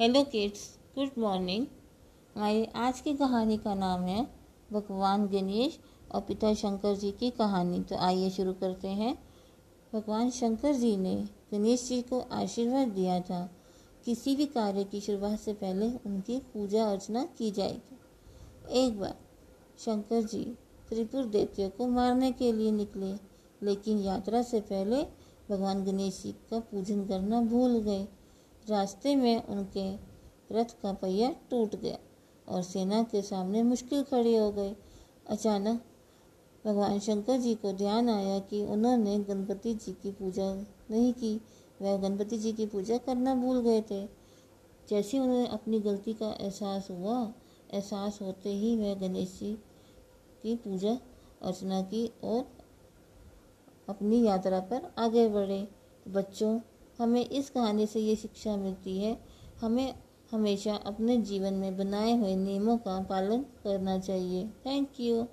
Hello kids, good morning. हमारी आज की कहानी का नाम है भगवान गणेश और पिता शंकर जी की कहानी। तो आइए शुरू करते हैं। भगवान शंकर जी ने गणेश जी को आशीर्वाद दिया था। किसी भी कार्य की शुरुआत से पहले उनकी पूजा अर्चना की जाएगी। एक बार शंकर जी त्रिपुर देवतियों को मारने के लिए निकले, लेकिन यात्रा से पहले भगवान गणेश जी का पूजन करना भूल गए। रास्ते में उनके रथ का पहिया टूट गया और सेना के सामने मुश्किल खड़ी हो गई। अचानक भगवान शंकर जी को ध्यान आया कि उन्होंने गणपति जी की पूजा नहीं की। वह गणपति जी की पूजा करना भूल गए थे। जैसे उन्हें अपनी गलती का एहसास हुआ, एहसास होते ही वह गणेश जी की पूजा अर्चना की और अपनी यात्रा पर आगे बढ़े। बच्चों हमें इस कहानी से ये शिक्षा मिलती है। हमें हमेशा अपने जीवन में बनाए हुए नियमों का पालन करना चाहिए। Thank you